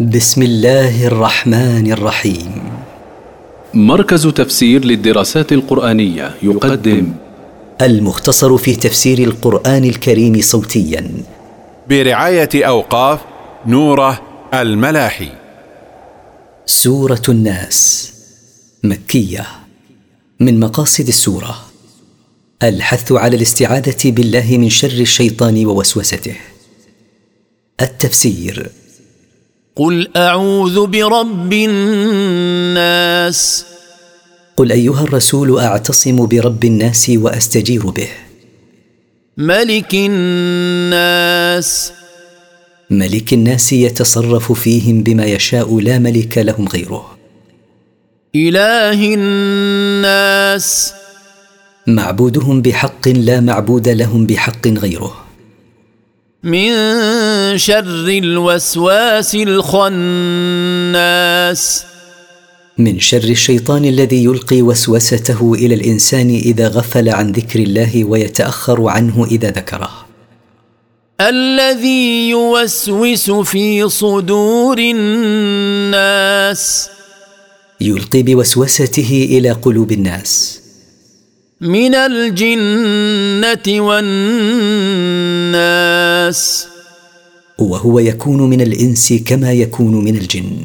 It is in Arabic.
بسم الله الرحمن الرحيم. مركز تفسير للدراسات القرآنية يقدم. المختصر في تفسير القرآن الكريم صوتيا. برعاية أوقاف نوره الملاحي. سورة الناس. مكية. من مقاصد السورة. الحث على الاستعاذة بالله من شر الشيطان ووسوسته. التفسير. قل أعوذ برب الناس. قل أيها الرسول أعتصم برب الناس وأستجير به. ملك الناس. ملك الناس يتصرف فيهم بما يشاء لا ملك لهم غيره. إله الناس. معبودهم بحق لا معبود لهم بحق غيره. من شر الوسواس الخناس. من شر الشيطان الذي يلقي وسوسته إلى الإنسان إذا غفل عن ذكر الله ويتأخر عنه إذا ذكره. الذي يوسوس في صدور الناس. يلقي بوسوسته إلى قلوب الناس. من الجنة والناس. وهو يكون من الإنس كما يكون من الجن.